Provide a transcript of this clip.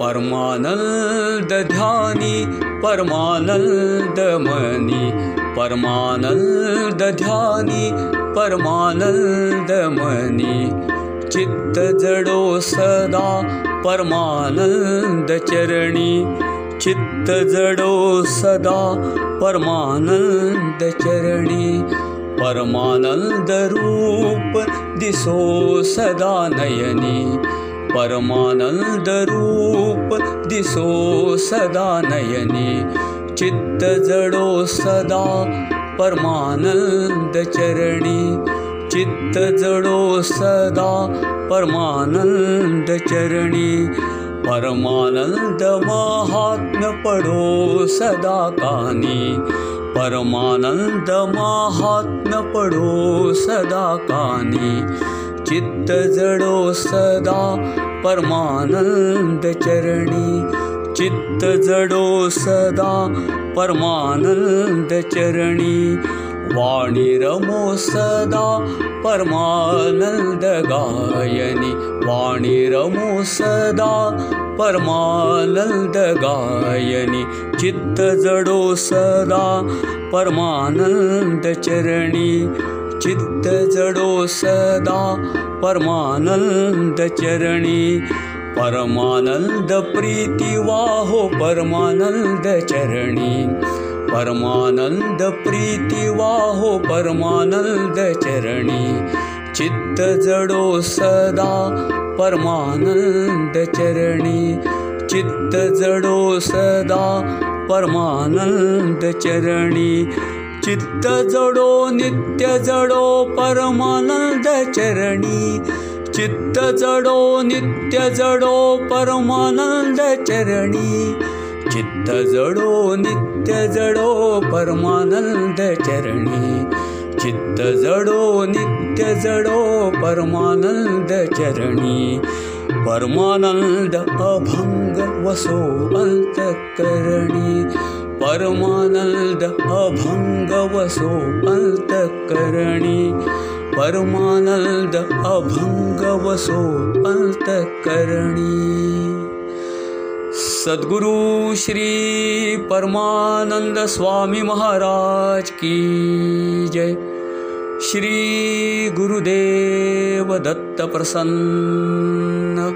परमानन्द ध्यानि परमानन्द मनि परमानन्द ध्यानि परमानन्द मनि चित्त जडो सदा परमानन्द चरणी चित्त जडो सदा परमानन्द चरणी परमानन्द रूप दिसो सदा नयनी परमानन्द रूप दिसो सदा नयनी चित्त जडो सदा परमानन्द चरणी चित्त जडो सदा परमानन्द चरणी परमानन्द महात्म पडो सदा कानी। परमानन्द महात्म पडो सदा कानी चित्त जडो सदा परमानन्द चरणी चित्त जडो सदा परमानन्द चरणी वाणी रमो सदा परमानन्द गायनि वाणी रमो सदा परमानन्द गायनि चित्त जडो सदा परमानन्द चित्त जडो सदा परमानन्द चरणी। परमानन्द प्रीति वाहो परमानन्द चरणी। परमानन्द प्रीति वाहो परमानन्द चरणी। चित्त जडो सदा परमानन्द चरणी। चित्त जडो सदा परमानन्द चरणी चित्त जडो नित्य जडो परमानन्द चरणी। चित्त जडो नित्य जडो परमानन्द चरणी। चित्त जडो नित्य जडो परमानन्द चरणी। चित्त जडो नित्य जडो परमानन्द चरणी। परमानन्द अभङ्ग वसो अन्तकरणी परमानन्द अभङ्ग वसो अन्तकरणी परमानन्द अभङ्ग वसो अन्तकरणी सद्गुरु श्री परमानंद स्वामी महाराज की जय। श्री गुरुदेव दत्त प्रसन्न